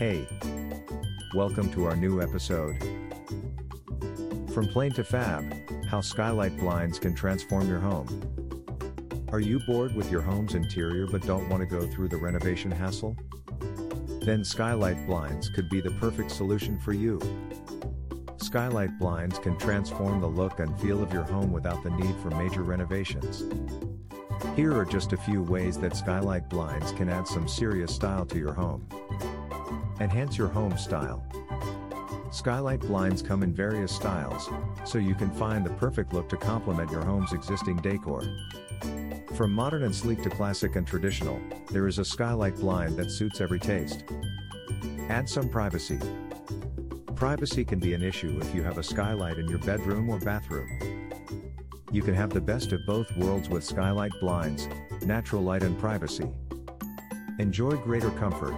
Hey! Welcome to our new episode. From plain to fab, how skylight blinds can transform your home. Are you bored with your home's interior but don't want to go through the renovation hassle? Then skylight blinds could be the perfect solution for you. Skylight blinds can transform the look and feel of your home without the need for major renovations. Here are just a few ways that skylight blinds can add some serious style to your home. Enhance your home style. Skylight blinds come in various styles, so you can find the perfect look to complement your home's existing decor. From modern and sleek to classic and traditional, there is a skylight blind that suits every taste. Add some privacy. Privacy can be an issue if you have a skylight in your bedroom or bathroom. You can have the best of both worlds with skylight blinds, natural light and privacy. Enjoy greater comfort.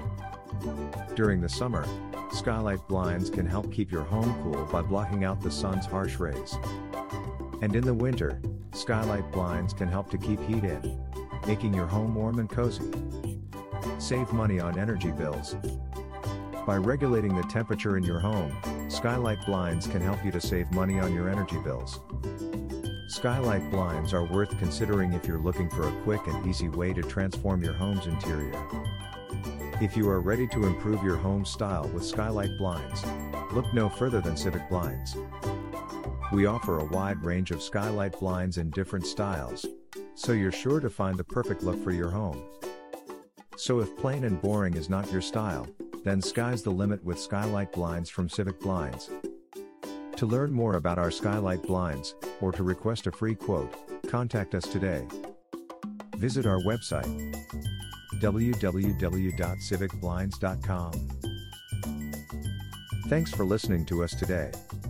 During the summer, skylight blinds can help keep your home cool by blocking out the sun's harsh rays. And in the winter, skylight blinds can help to keep heat in, making your home warm and cozy. Save money on energy bills. By regulating the temperature in your home, skylight blinds can help you to save money on your energy bills. Skylight blinds are worth considering if you're looking for a quick and easy way to transform your home's interior. If you are ready to improve your home style with skylight blinds, look no further than Civic Blinds. We offer a wide range of skylight blinds in different styles, so you're sure to find the perfect look for your home. So if plain and boring is not your style, then sky's the limit with skylight blinds from Civic Blinds. To learn more about our skylight blinds, or to request a free quote, contact us today. Visit our website www.civicblinds.com. Thanks for listening to us today.